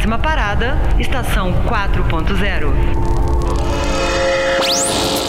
Próxima parada, estação 4.0.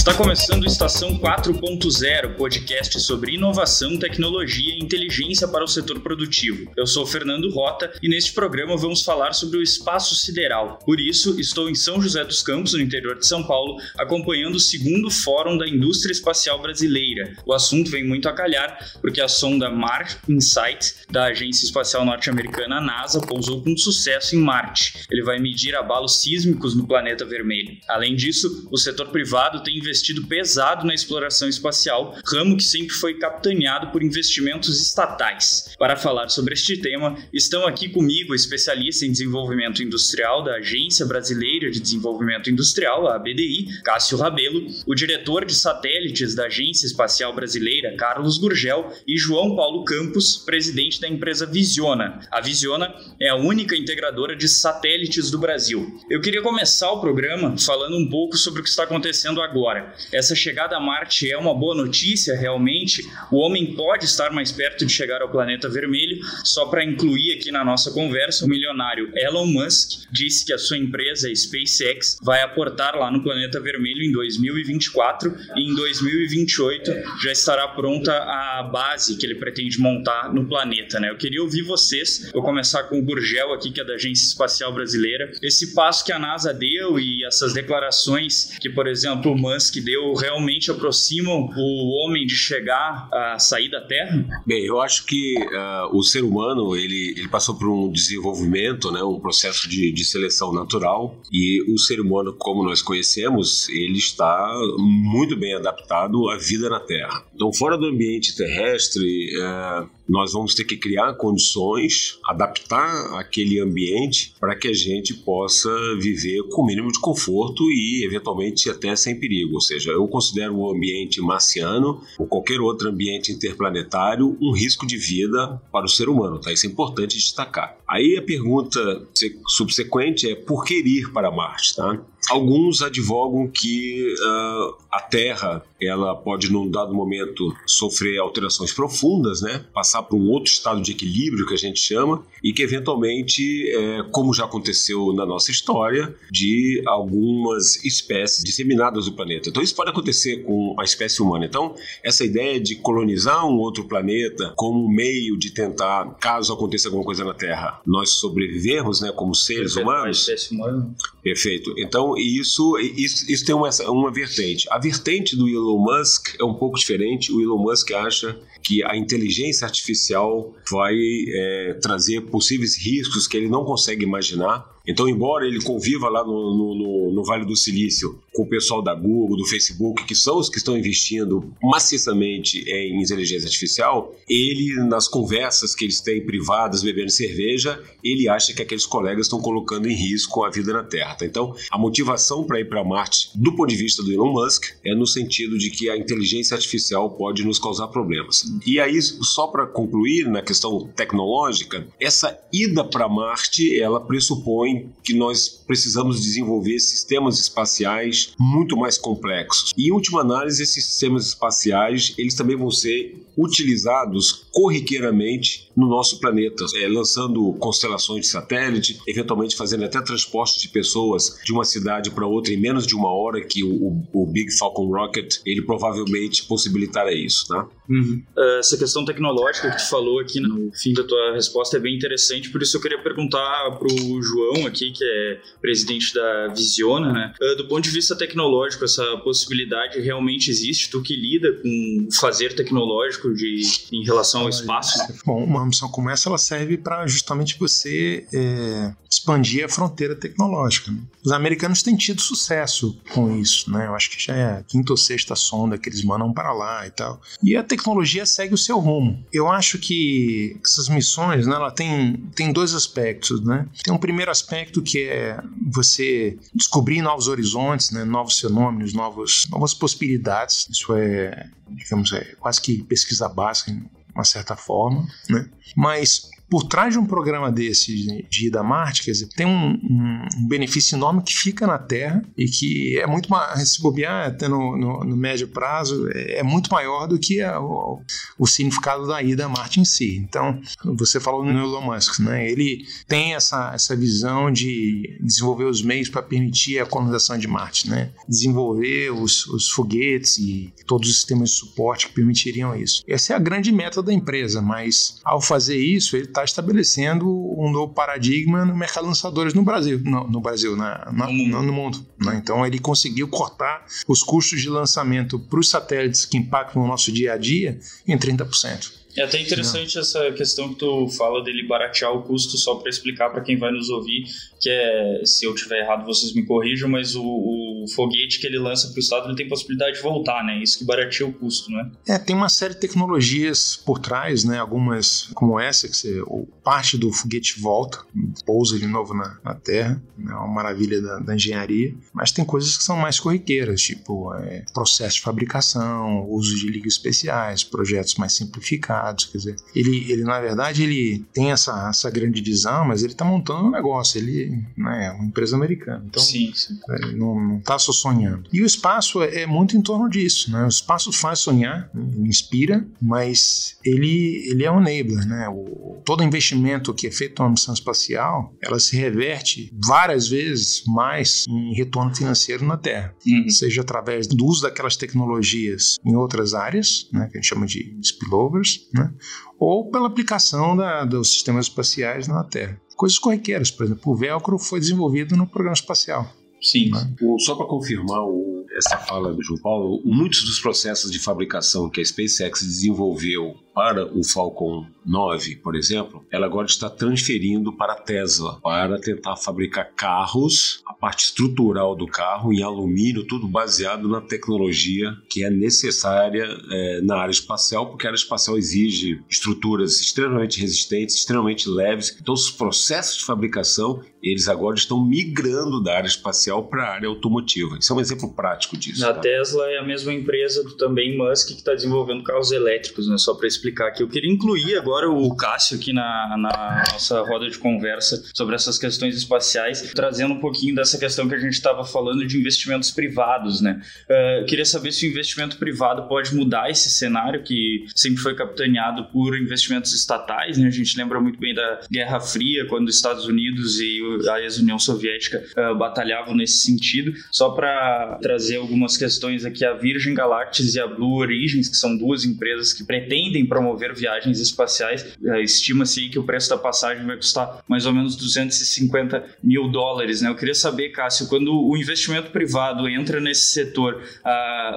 Está começando Estação 4.0, podcast sobre inovação, tecnologia e inteligência para o setor produtivo. Eu sou Fernando Rota e neste programa vamos falar sobre o espaço sideral. Por isso, estou em São José dos Campos, no interior de São Paulo, acompanhando o segundo Fórum da Indústria Espacial Brasileira. O assunto vem muito a calhar porque a sonda Mars Insight da Agência Espacial Norte-Americana NASA pousou com sucesso em Marte. Ele vai medir abalos sísmicos no planeta vermelho. Além disso, o setor privado tem investido pesado na exploração espacial, ramo que sempre foi capitaneado por investimentos estatais. Para falar sobre este tema, estão aqui comigo especialista em desenvolvimento industrial da Agência Brasileira de Desenvolvimento Industrial, a ABDI, Cássio Rabelo, o diretor de satélites da Agência Espacial Brasileira, Carlos Gurgel, e João Paulo Campos, presidente da empresa Visiona. A Visiona é a única integradora de satélites do Brasil. Eu queria começar o programa falando um pouco sobre o que está acontecendo agora essa chegada a Marte é uma boa notícia, realmente. O homem pode estar mais perto de chegar ao planeta vermelho. Só para incluir aqui na nossa conversa, o milionário Elon Musk disse que a sua empresa, a SpaceX, vai aportar lá no planeta vermelho em 2024 e em 2028 já estará pronta a base que ele pretende montar no planeta. Né? Eu queria ouvir vocês. Vou começar com o Gurgel aqui, que é da Agência Espacial Brasileira. Esse passo que a NASA deu e essas declarações que, por exemplo, o Musk que deu realmente aproximam o homem de chegar a sair da Terra? Bem, eu acho que uh, o ser humano ele, ele passou por um desenvolvimento, né, um processo de, de seleção natural e o ser humano, como nós conhecemos, ele está muito bem adaptado à vida na Terra. Então, fora do ambiente terrestre, uh, nós vamos ter que criar condições, adaptar aquele ambiente para que a gente possa viver com o mínimo de conforto e, eventualmente, até sem perigo. Ou seja, eu considero o ambiente marciano ou qualquer outro ambiente interplanetário um risco de vida para o ser humano. Tá? Isso é importante destacar. Aí a pergunta subsequente é por que ir para Marte? Tá? Alguns advogam que uh, a Terra ela pode num dado momento sofrer alterações profundas, né? passar para um outro estado de equilíbrio que a gente chama e que eventualmente, é, como já aconteceu na nossa história, de algumas espécies disseminadas do planeta. Então isso pode acontecer com a espécie humana. Então essa ideia de colonizar um outro planeta como meio de tentar, caso aconteça alguma coisa na Terra, nós sobrevivermos, né, como seres humanos. espécie humana. Perfeito. Então isso, isso, isso tem uma, uma vertente. A vertente do Elon Musk é um pouco diferente. O Elon Musk acha que a inteligência artificial vai é, trazer possíveis riscos que ele não consegue imaginar então, embora ele conviva lá no, no, no, Vale do Silício com o pessoal da Google, do Facebook, que são os que estão investindo maciçamente em inteligência artificial, ele, nas conversas que eles têm privadas, bebendo cerveja, ele acha que aqueles colegas estão colocando em risco a vida na Terra. Tá? Então, a motivação para ir para Marte, do ponto de vista do Elon Musk, é no sentido de que a inteligência artificial pode nos causar problemas. E aí, só para concluir na questão tecnológica, essa ida para Marte, ela pressupõe que nós precisamos desenvolver sistemas espaciais muito mais complexos. E, em última análise, esses sistemas espaciais eles também vão ser utilizados corriqueiramente no nosso planeta, é, lançando constelações de satélite, eventualmente fazendo até transporte de pessoas de uma cidade para outra em menos de uma hora, que o, o, Big Falcon Rocket ele provavelmente possibilitará isso, tá? Uhum. Essa questão tecnológica que tu falou aqui no fim da tua resposta é bem interessante, por isso eu queria perguntar para o João aqui, que é presidente da Visiona, né? Uh, do ponto de vista tecnológico, essa possibilidade realmente existe? Tu que lida com fazer tecnológico de, em relação ao espaço? Bom, uma missão como essa ela serve para justamente você é, expandir a fronteira tecnológica. Né? Os americanos têm tido sucesso com isso, né? Eu acho que já é a quinta ou sexta sonda que eles mandam para lá e tal. E a tecnologia segue o seu rumo. Eu acho que essas missões, né, ela tem, tem dois aspectos, né? Tem um primeiro aspecto que é você descobrir novos horizontes, né, novos fenômenos, novos, novas possibilidades. Isso é, digamos, é quase que pesquisa básica uma certa forma, né? Mas por trás de um programa desse de ida a Marte, quer dizer, tem um, um, benefício enorme que fica na Terra e que é muito se bobear, até no, no, no médio prazo, é, é, muito maior do que a, o, o, significado da ida a Marte em si. Então, você falou no Elon Musk, né? Ele tem essa, essa visão de desenvolver os meios para permitir a colonização de Marte, né? Desenvolver os, os foguetes e todos os sistemas de suporte que permitiriam isso. Essa é a grande meta da empresa, mas ao fazer isso, ele está estabelecendo um novo paradigma no mercado de lançadores no Brasil, no, no Brasil, na, na, no mundo. No mundo né? Então ele conseguiu cortar os custos de lançamento para os satélites que impactam o nosso dia a dia em 30%. É até interessante Não. essa questão que tu fala dele baratear o custo, só para explicar para quem vai nos ouvir, que é, se eu tiver errado, vocês me corrijam, mas o, o foguete que ele lança para o estado ele tem possibilidade de voltar, né? Isso que barateia o custo, né? É, tem uma série de tecnologias por trás, né? Algumas como essa, que você, parte do foguete volta, pousa de novo na, na Terra, é uma maravilha da, da, engenharia, mas tem coisas que são mais corriqueiras, tipo é, processo de fabricação, uso de ligas especiais, projetos mais simplificados quer dizer, ele, ele na verdade ele tem essa, essa grande visão, mas ele está montando um negócio, ele né, é uma empresa americana, então sim, sim. Ele não está só sonhando. E o espaço é, é, muito em torno disso, né? O espaço faz sonhar, inspira, mas ele, ele é um enabler, né? O, todo investimento que é feito na missão espacial, ela se reverte várias vezes mais em retorno financeiro na Terra, uhum. seja através do uso daquelas tecnologias em outras áreas, né, que a gente chama de spillovers, né? ou pela aplicação da, dos sistemas espaciais na Terra. Coisas corriqueiras, por exemplo, o velcro foi desenvolvido no programa espacial. Sim. Né? Só para confirmar o, essa fala do João Paulo, muitos dos processos de fabricação que a SpaceX desenvolveu para o Falcon 9, por exemplo, ela agora está transferindo para a Tesla para tentar fabricar carros, a parte estrutural do carro em alumínio, tudo baseado na tecnologia que é necessária é, na área espacial, porque a área espacial exige estruturas extremamente resistentes, extremamente leves. Então, os processos de fabricação eles agora estão migrando da área espacial para a área automotiva. Isso é um exemplo prático disso. A tá? Tesla é a mesma empresa do também Musk que está desenvolvendo carros elétricos, né? Só para explicar aqui. Eu queria incluir agora o Cássio aqui na, na nossa roda de conversa sobre essas questões espaciais, trazendo um pouquinho dessa questão que a gente estava falando de investimentos privados, né? Uh, queria saber se o investimento privado pode mudar esse cenário que sempre foi capitaneado por investimentos estatais, né? A gente lembra muito bem da Guerra Fria, quando os Estados Unidos e a ex-União Soviética uh, batalhavam nesse sentido. Só para trazer algumas questões aqui, a Virgin Galactic e a Blue Origins, que são duas empresas que pretendem promover viagens espaciais, uh, estima-se que o preço da passagem vai custar mais ou menos 250 mil dólares. Né? Eu queria saber, Cássio, quando o investimento privado entra nesse setor,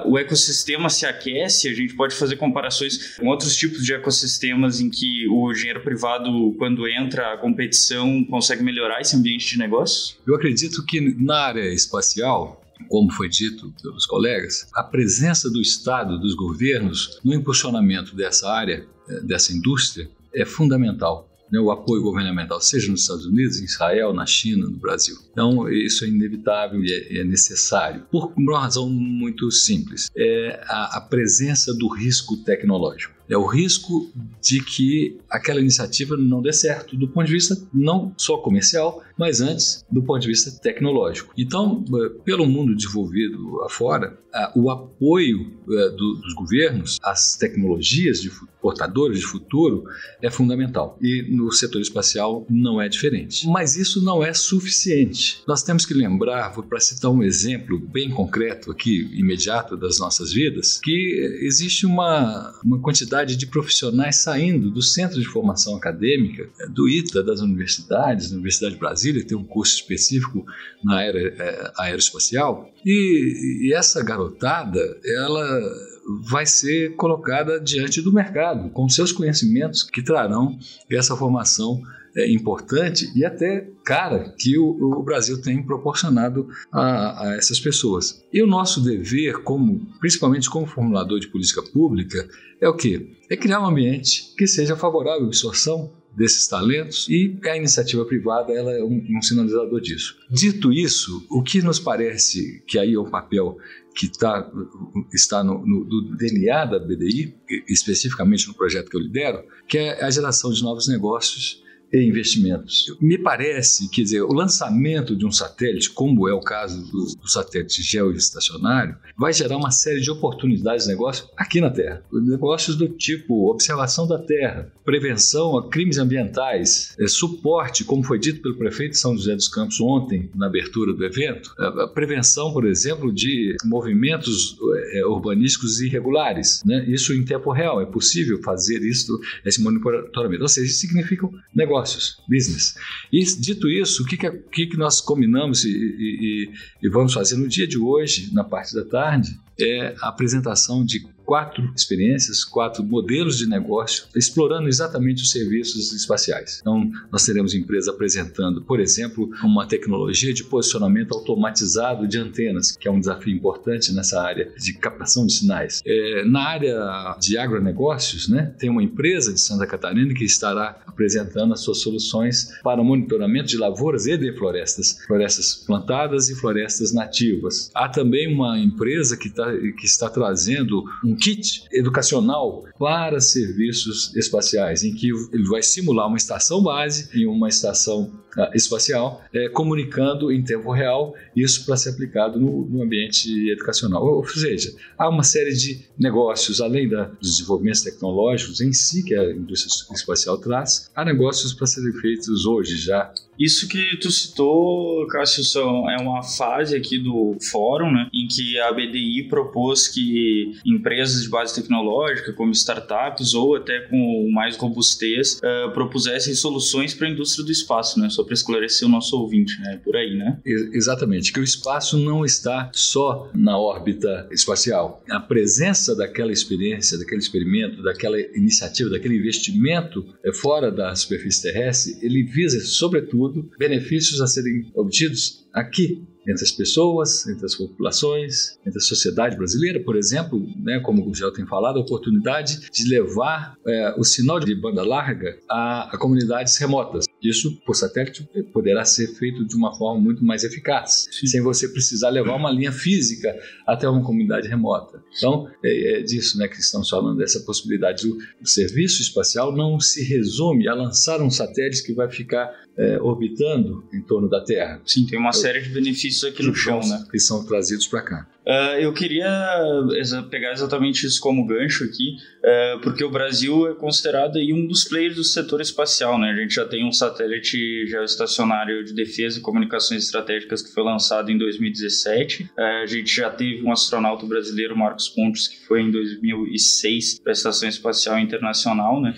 o ecossistema se aquece, a gente pode fazer comparações com outros tipos de ecossistemas em que o dinheiro privado, quando entra a competição, consegue melhorar esse ambiente de negócios? Eu acredito que na área espacial, como foi dito pelos colegas, a presença do Estado, dos governos, no impulsionamento dessa área, eh, dessa indústria, é fundamental né, o apoio governamental, seja nos Estados Unidos, em Israel, na China, no Brasil. Então, isso é inevitável e é, é necessário, por uma razão muito simples: é a, a presença do risco tecnológico. É o risco de que aquela iniciativa não dê certo, do ponto de vista não só comercial, mas antes do ponto de vista tecnológico. Então, eh, pelo mundo desenvolvido afora, o apoio eh, dos governos às tecnologias de portadoras de futuro é fundamental. E no setor espacial não é diferente. Mas isso não é suficiente. Nós temos que lembrar, para citar um exemplo bem concreto aqui, imediato das nossas vidas, que existe uma, uma quantidade de profissionais saindo do centro de formação acadêmica, eh, do ITA, das universidades, da Universidade de Brasília, tem um curso específico na área é, aeroespacial, e, e essa garotada, ela vai ser colocada diante do mercado, com seus conhecimentos que trarão essa formação é, importante e até cara que o, o Brasil tem proporcionado a, a, essas pessoas. E o nosso dever, como principalmente como formulador de política pública, é o que? É criar um ambiente que seja favorável à absorção desses talentos e a iniciativa privada ela é um, um, sinalizador disso. Dito isso, o que nos parece que aí é um papel que tá, está no, no, no, DNA da BDI, especificamente no projeto que eu lidero, que é a geração de novos negócios e investimentos. Me parece, quer dizer, o lançamento de um satélite, como é o caso do, do satélite geoestacionário, vai gerar uma série de oportunidades de negócio aqui na Terra. Negócios do tipo observação da Terra, prevenção a crimes ambientais, é, suporte, como foi dito pelo prefeito de São José dos Campos ontem, na abertura do evento, a prevenção, por exemplo, de movimentos é, urbanísticos irregulares. Né? Isso em tempo real, é possível fazer isso, esse monitoramento. Ou seja, isso significa negócios, business. E dito isso, o que, que, que, que nós combinamos e, e, e vamos fazer no dia de hoje, na parte da tarde, é a apresentação de quatro experiências, quatro modelos de negócio, explorando exatamente os serviços espaciais. Então, nós teremos empresas apresentando, por exemplo, uma tecnologia de posicionamento automatizado de antenas, que é um desafio importante nessa área de captação de sinais. É, na área de agronegócios, né, tem uma empresa de Santa Catarina que estará apresentando as suas soluções para o monitoramento de lavouras e de florestas, florestas plantadas e florestas nativas. Há também uma empresa que, tá, que está trazendo um um kit educacional para serviços espaciais, em que ele vai simular uma estação base e uma estação espacial, é, comunicando em tempo real isso para ser aplicado no, no, ambiente educacional. Ou seja, há uma série de negócios, além da, dos desenvolvimentos tecnológicos em si que a indústria espacial traz, há negócios para serem feitos hoje já isso que tu citou, Cássio, é uma fase aqui do fórum, né, em que a BDI propôs que empresas de base tecnológica, como startups ou até com mais robustez, uh, propusessem soluções para a indústria do espaço, né, para esclarecer o nosso ouvinte, né, por aí, né? Exatamente, que o espaço não está só na órbita espacial. A presença daquela experiência, daquele experimento, daquela iniciativa, daquele investimento é, fora da superfície terrestre, ele visa, sobretudo, tudo, benefícios a serem obtidos aqui entre as pessoas, entre as populações, entre a sociedade brasileira, por exemplo, né, como o Gel tem falado, a oportunidade de levar é, o sinal de banda larga a, a, comunidades remotas. Isso, por satélite, poderá ser feito de uma forma muito mais eficaz, Sim. sem você precisar levar uma linha física até uma comunidade remota. Então, é, é disso né, que estamos falando, dessa possibilidade. O, o serviço espacial não se resume a lançar um satélite que vai ficar é, orbitando em torno da Terra. Sim, tem uma série de benefícios aqui no chão, né? Que são trazidos para cá. Uh, eu queria pegar exatamente isso como gancho aqui, uh, porque o Brasil é considerado aí um dos players do setor espacial, né? A gente já tem um satélite geoestacionário de defesa e comunicações estratégicas que foi lançado em 2017. Uh, eh, a gente já teve um astronauta brasileiro, Marcos Pontes, que foi em 2006 para a Estação Espacial Internacional, né?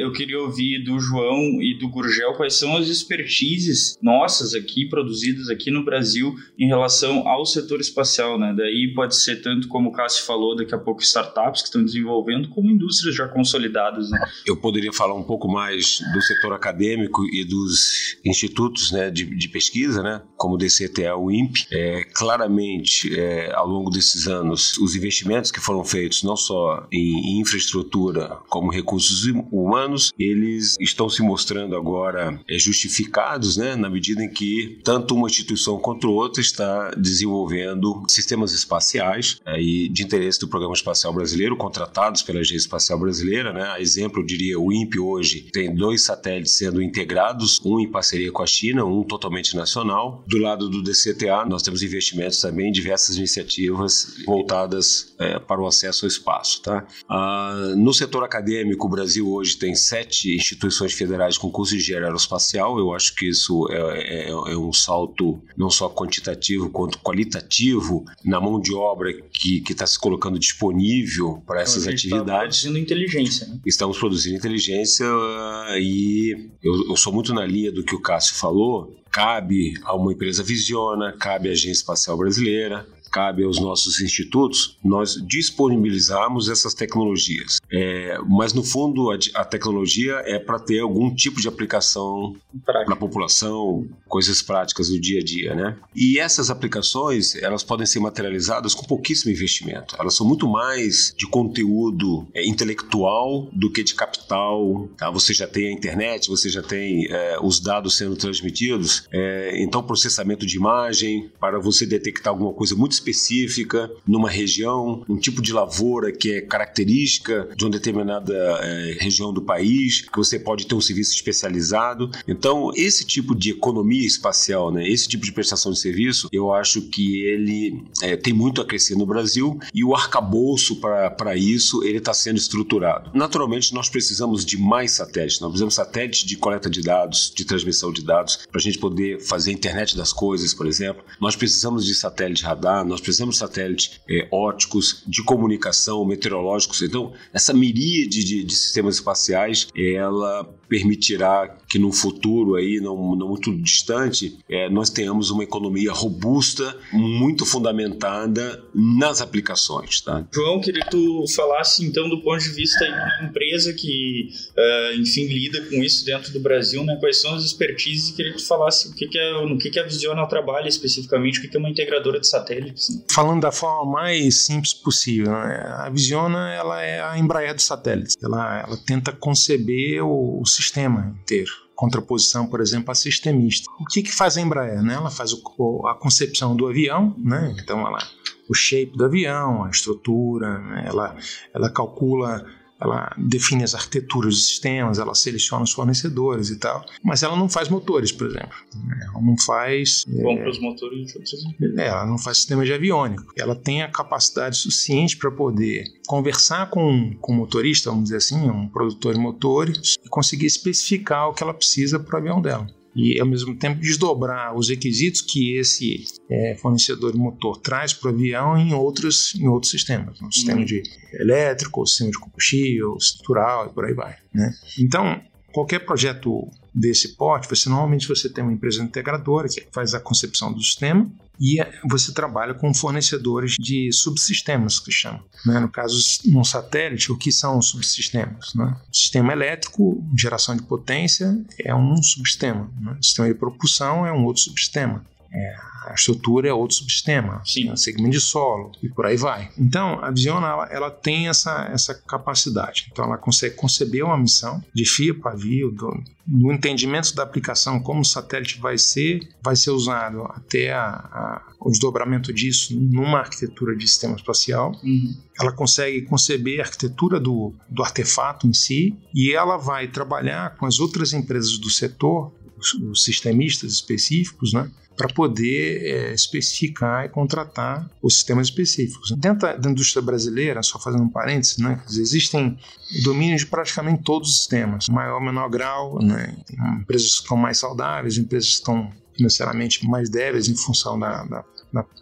eu queria ouvir do João e do Gurgel quais são as expertises nossas aqui, produzidas aqui no Brasil, em relação ao setor espacial, né? Daí pode ser tanto como o Cássio falou, daqui a pouco startups que estão desenvolvendo, como indústrias já consolidadas. Né? Eu poderia falar um pouco mais do setor acadêmico e dos institutos né, de, de pesquisa, né, como o DCTA, o INPE. É, claramente, é, ao longo desses anos, os investimentos que foram feitos, não só em infraestrutura, como recursos humanos, eles estão se mostrando agora é, justificados, né, na medida em que tanto uma instituição quanto outra está desenvolvendo sistemas sistemas espaciais é, e de interesse do Programa Espacial Brasileiro, contratados pela Agência Espacial Brasileira. Né? A exemplo, eu diria, o INPE hoje tem dois satélites sendo integrados, um em parceria com a China, um totalmente nacional. Do lado do DCTA, nós temos investimentos também em diversas iniciativas voltadas é, para o acesso ao espaço. Tá? Ah, no setor acadêmico, o Brasil hoje tem sete instituições federais com curso de engenharia aeroespacial. Eu acho que isso é, é, é um salto não só quantitativo quanto qualitativo na mão de obra que está se colocando disponível para então, essas tá atividades. Estamos produzindo inteligência. Né? Estamos produzindo inteligência uh, e eu, eu sou muito na linha do que o Cássio falou. Cabe a uma empresa Visiona, cabe à Agência Espacial Brasileira, cabe aos nossos institutos nós disponibilizarmos essas tecnologias. É, mas, no fundo, a, a tecnologia é para ter algum tipo de aplicação para a população, coisas práticas do dia a dia, né? E essas aplicações, elas podem ser materializadas com pouquíssimo investimento. Elas são muito mais de conteúdo é, intelectual do que de capital. Tá? Você já tem a internet, você já tem é, os dados sendo transmitidos. É, então, processamento de imagem para você detectar alguma coisa muito específica numa região, um tipo de lavoura que é característica de uma determinada é, região do país, que você pode ter um serviço especializado. Então, esse tipo de economia espacial, né, esse tipo de prestação de serviço, eu acho que ele é, tem muito a crescer no Brasil e o arcabouço para isso ele está sendo estruturado. Naturalmente, nós precisamos de mais satélites, nós precisamos de satélites de coleta de dados, de transmissão de dados, para a gente poder fazer a internet das coisas, por exemplo. Nós precisamos de satélite radar, nós precisamos de satélites é, óticos, de comunicação, meteorológicos. Então, essa miríade de, de sistemas espaciais, ela permitirá que no futuro aí não, não muito distante é, nós tenhamos uma economia robusta, muito fundamentada nas aplicações, tá? João, queria que tu falasse então do ponto de vista de uma empresa que, uh, enfim, lida com isso dentro do Brasil, né? Quais são as expertises e queria que tu falasse o que, que é, no que, que a Visiona trabalha especificamente, o que, que é uma integradora de satélites. Né? Falando da forma mais simples possível, né? a Visiona ela é a Embraer dos satélites. Ela, ela tenta conceber o, o sistema inteiro contraposição, por exemplo, a sistemista. O que, que faz a Embraer? Né? Ela faz o, a concepção do avião, né? então ela, o shape do avião, a estrutura, né? ela, ela calcula ela define as arquiteturas dos sistemas, ela seleciona os fornecedores e tal, mas ela não faz motores, por exemplo. Ela não faz. Compra é, os motores de. É, ela não faz sistema de aviônico. Ela tem a capacidade suficiente para poder conversar com, com o motorista, vamos dizer assim, um produtor de motores, e conseguir especificar o que ela precisa para o avião dela e ao mesmo tempo desdobrar os requisitos que esse é, fornecedor de motor traz para o avião em outros, em outros sistemas, no sistema uhum. de elétrico, sistema de combustível, estrutural e por aí vai. Né? Então, qualquer projeto desse porte, você normalmente você tem uma empresa integradora que faz a concepção do sistema e você trabalha com fornecedores de subsistemas, que chama. Né? No caso, num satélite, o que são subsistemas? Né? Sistema elétrico, geração de potência, é um subsistema. Né? Sistema de propulsão é um outro subsistema. É, a estrutura é outro subsistema, Sim. É um segmento de solo e por aí vai. Então, a Visiona ela, ela, tem essa, essa capacidade. Então, ela consegue conceber uma missão de fio pavio, do, no entendimento da aplicação, como o satélite vai ser, vai ser usado até a, a, o desdobramento disso numa arquitetura de sistema espacial. Uhum. Ela consegue conceber a arquitetura do, do artefato em si e ela vai trabalhar com as outras empresas do setor os, sistemistas específicos, né, para poder é, especificar e contratar os sistemas específicos. Dentro da, da, indústria brasileira, só fazendo um parênteses, né, existem domínios de praticamente todos os sistemas, maior ou menor grau, né, empresas que estão mais saudáveis, empresas que estão financeiramente mais débeis em função da, da,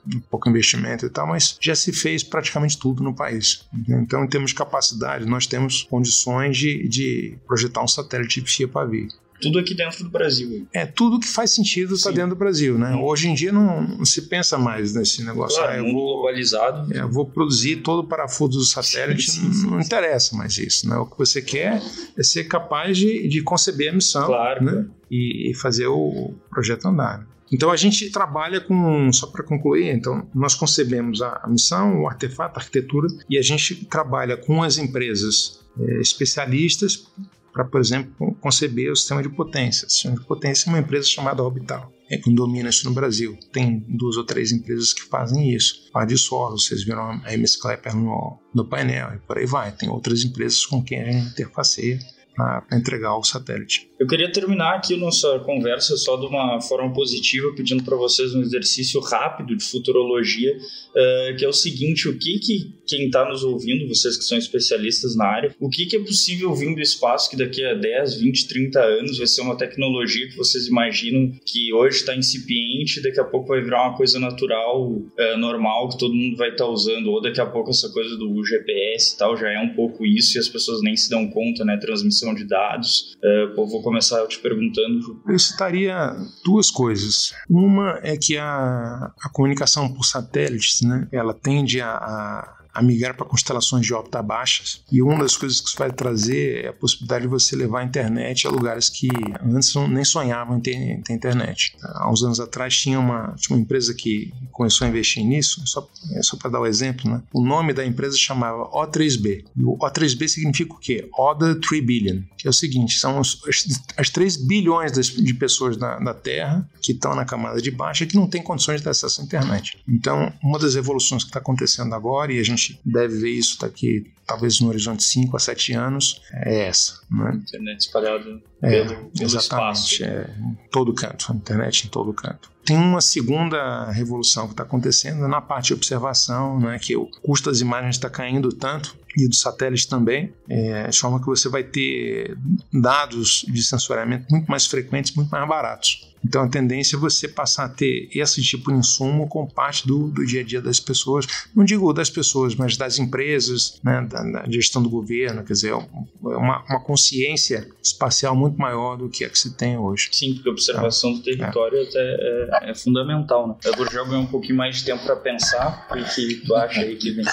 do pouco investimento e tal, mas já se fez praticamente tudo no país. Então, em termos de capacidade, nós temos condições de, de projetar um satélite de fia pavio tudo aqui dentro do Brasil. É, tudo que faz sentido está dentro do Brasil, né? Hum. Hoje em dia não, não, se pensa mais nesse negócio. Claro, ah, eu vou, globalizado. É, eu vou produzir todo o parafuso do satélite, sim, sim, sim. não interessa mais isso, né? O que você quer é ser capaz de, de conceber a missão claro, né? E, e, fazer o projeto andar. Então a gente trabalha com, só para concluir, então nós concebemos a, a missão, o artefato, a arquitetura, e a gente trabalha com as empresas é, especialistas para, por exemplo, conceber o sistema de potência. O sistema de potência é uma empresa chamada Orbital, é que domina isso no Brasil. Tem duas ou três empresas que fazem isso. A de solo, vocês viram a MS Clapper no, no painel e por aí vai. Tem outras empresas com quem a gente interfaceia para entregar o satélite. Eu queria terminar aqui nossa conversa só de uma forma positiva, pedindo para vocês um exercício rápido de futurologia, uh, que é o seguinte: o que, que quem está nos ouvindo, vocês que são especialistas na área, o que, que é possível vir do espaço que daqui a 10, 20, 30 anos vai ser uma tecnologia que vocês imaginam que hoje está incipiente, daqui a pouco vai virar uma coisa natural, uh, normal, que todo mundo vai estar tá usando, ou daqui a pouco essa coisa do GPS e tal já é um pouco isso e as pessoas nem se dão conta, né? Transmissão de dados. Uh, vou começar te perguntando. Eu citaria duas coisas. Uma é que a, a comunicação por satélites, né, ela tende a, a a migrar para constelações de órbita baixas. E uma das coisas que isso vai trazer é a possibilidade de você levar a internet a lugares que antes nem sonhavam em ter, ter internet. Há uns anos atrás tinha uma, tinha uma empresa que começou a investir nisso, só, é só para dar o um exemplo, né? o nome da empresa chamava O3B. E o O3B significa o quê? Order 3 Billion. Que é o seguinte, são os, as, as 3 bilhões de pessoas da, Terra que estão na camada de baixo e que não têm condições de ter acesso à internet. Então, uma das evoluções que está acontecendo agora, e a gente gente deve ver isso daqui talvez no horizonte 5 a 7 anos, é essa. Né? Internet espalhada É, pelo, pelo exatamente. espaço. É, em todo canto, internet em todo canto. Tem uma segunda revolução que está acontecendo na parte de observação, né, que o custo das imagens está caindo tanto e do satélite também, é, de forma que você vai ter dados de sensoriamento muito mais frequentes, muito mais baratos. Então a tendência é você passar a ter esse tipo de insumo com parte do, do dia a dia das pessoas, não digo das pessoas, mas das empresas, né, da, da gestão do governo, quer dizer, é uma, uma consciência espacial muito maior do que a que se tem hoje. Sim, porque a observação do território até é, é fundamental, né? Eu já ganhar um pouquinho mais de tempo para pensar, o que tu acha aí que vem?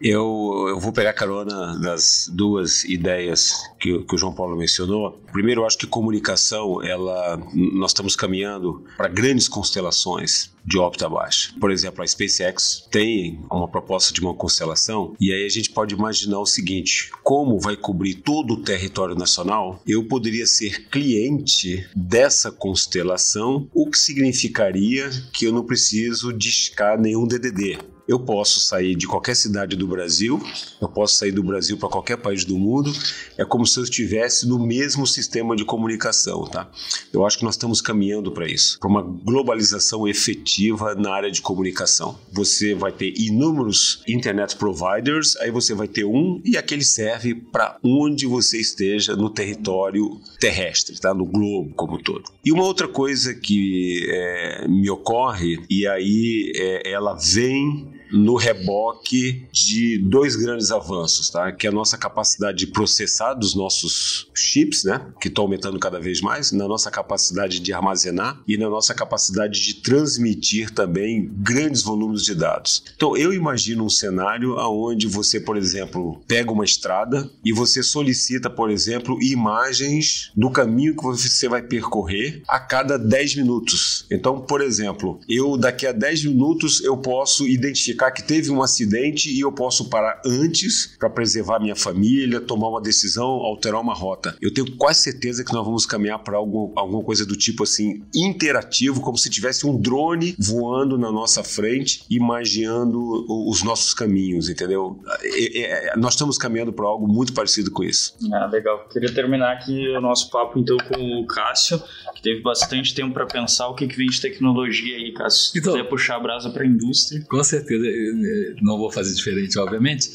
Eu, eu vou pegar carona das duas ideias que, que o João Paulo mencionou. Primeiro, eu acho que comunicação, ela, nós estamos caminhando para grandes constelações de órbita baixa. Por exemplo, a SpaceX tem uma proposta de uma constelação e aí a gente pode imaginar o seguinte: como vai cobrir todo o território nacional? Eu poderia ser cliente dessa constelação, o que significaria que eu não preciso discar nenhum DDD. Eu posso sair de qualquer cidade do Brasil, eu posso sair do Brasil para qualquer país do mundo, é como se eu estivesse no mesmo sistema de comunicação, tá? Eu acho que nós estamos caminhando para isso, para uma globalização efetiva na área de comunicação. Você vai ter inúmeros internet providers, aí você vai ter um e aquele serve para onde você esteja no território terrestre, tá? No globo como um todo. E uma outra coisa que é, me ocorre e aí é, ela vem no reboque de dois grandes avanços, tá? Que é a nossa capacidade de processar dos nossos chips, né? Que estão aumentando cada vez mais, na nossa capacidade de armazenar e na nossa capacidade de transmitir também grandes volumes de dados. Então, eu imagino um cenário onde você, por exemplo, pega uma estrada e você solicita, por exemplo, imagens do caminho que você vai percorrer a cada 10 minutos. Então, por exemplo, eu daqui a 10 minutos eu posso identificar que teve um acidente e eu posso parar antes para preservar minha família, tomar uma decisão, alterar uma rota. Eu tenho quase certeza que nós vamos caminhar para alguma coisa do tipo assim, interativo, como se tivesse um drone voando na nossa frente, imaginando os nossos caminhos, entendeu? É, é, nós estamos caminhando para algo muito parecido com isso. Ah, legal. Queria terminar aqui o nosso papo então com o Cássio, que teve bastante tempo para pensar o que, que vem de tecnologia aí, Cássio. Se Então- quiser puxar a brasa para a indústria. Com certeza, não vou fazer diferente, obviamente.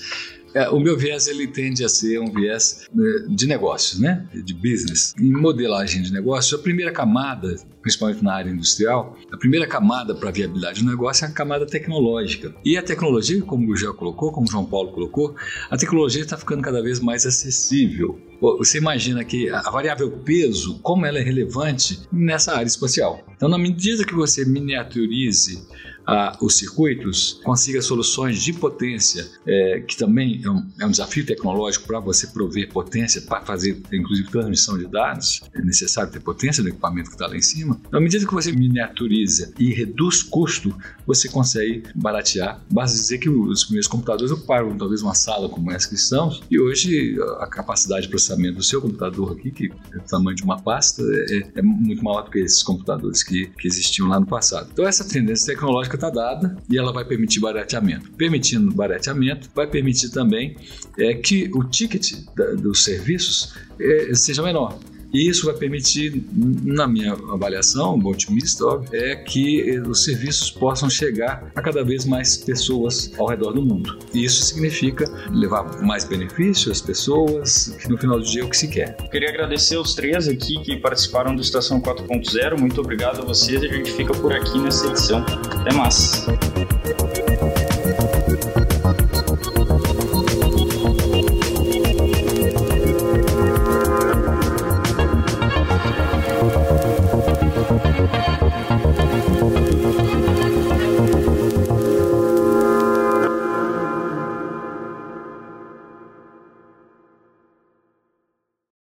É, O meu viés ele tende a ser um viés eh, de negócios, né? De business. Em modelagem de negócios, a primeira camada, principalmente na área industrial, a primeira camada para viabilidade do negócio é a camada tecnológica. E a tecnologia, como o Gel colocou, como o João Paulo colocou, a tecnologia está ficando cada vez mais acessível. Você imagina que a variável peso, como ela é relevante nessa área espacial. Então, na medida que você miniaturize ah, os circuitos, consiga soluções de potência, eh, que também é um, é um desafio tecnológico para você prover potência para fazer, inclusive, transmissão de dados. É necessário ter potência no equipamento que está lá em cima. Então, à medida que você miniaturiza e reduz custo, você consegue baratear. Basta dizer que os primeiros computadores ocuparam talvez uma sala como essa que estamos, e hoje a capacidade de processamento do seu computador aqui, que é o tamanho de uma pasta, é, é muito maior do que esses computadores que, que existiam lá no passado. Então, essa tendência tecnológica está dada e ela vai permitir barateamento. Permitindo barateamento, vai permitir também é, que o ticket da- dos serviços é, seja menor. E isso vai permitir, na minha avaliação, otimista, óbvio, é que eh, os serviços possam chegar a cada vez mais pessoas ao redor do mundo. E isso significa levar mais benefício às pessoas, que no final do dia é o que se quer. Queria agradecer os três aqui que participaram do Estação 4.0. Muito obrigado a vocês. A gente fica por aqui nessa edição. Até mais.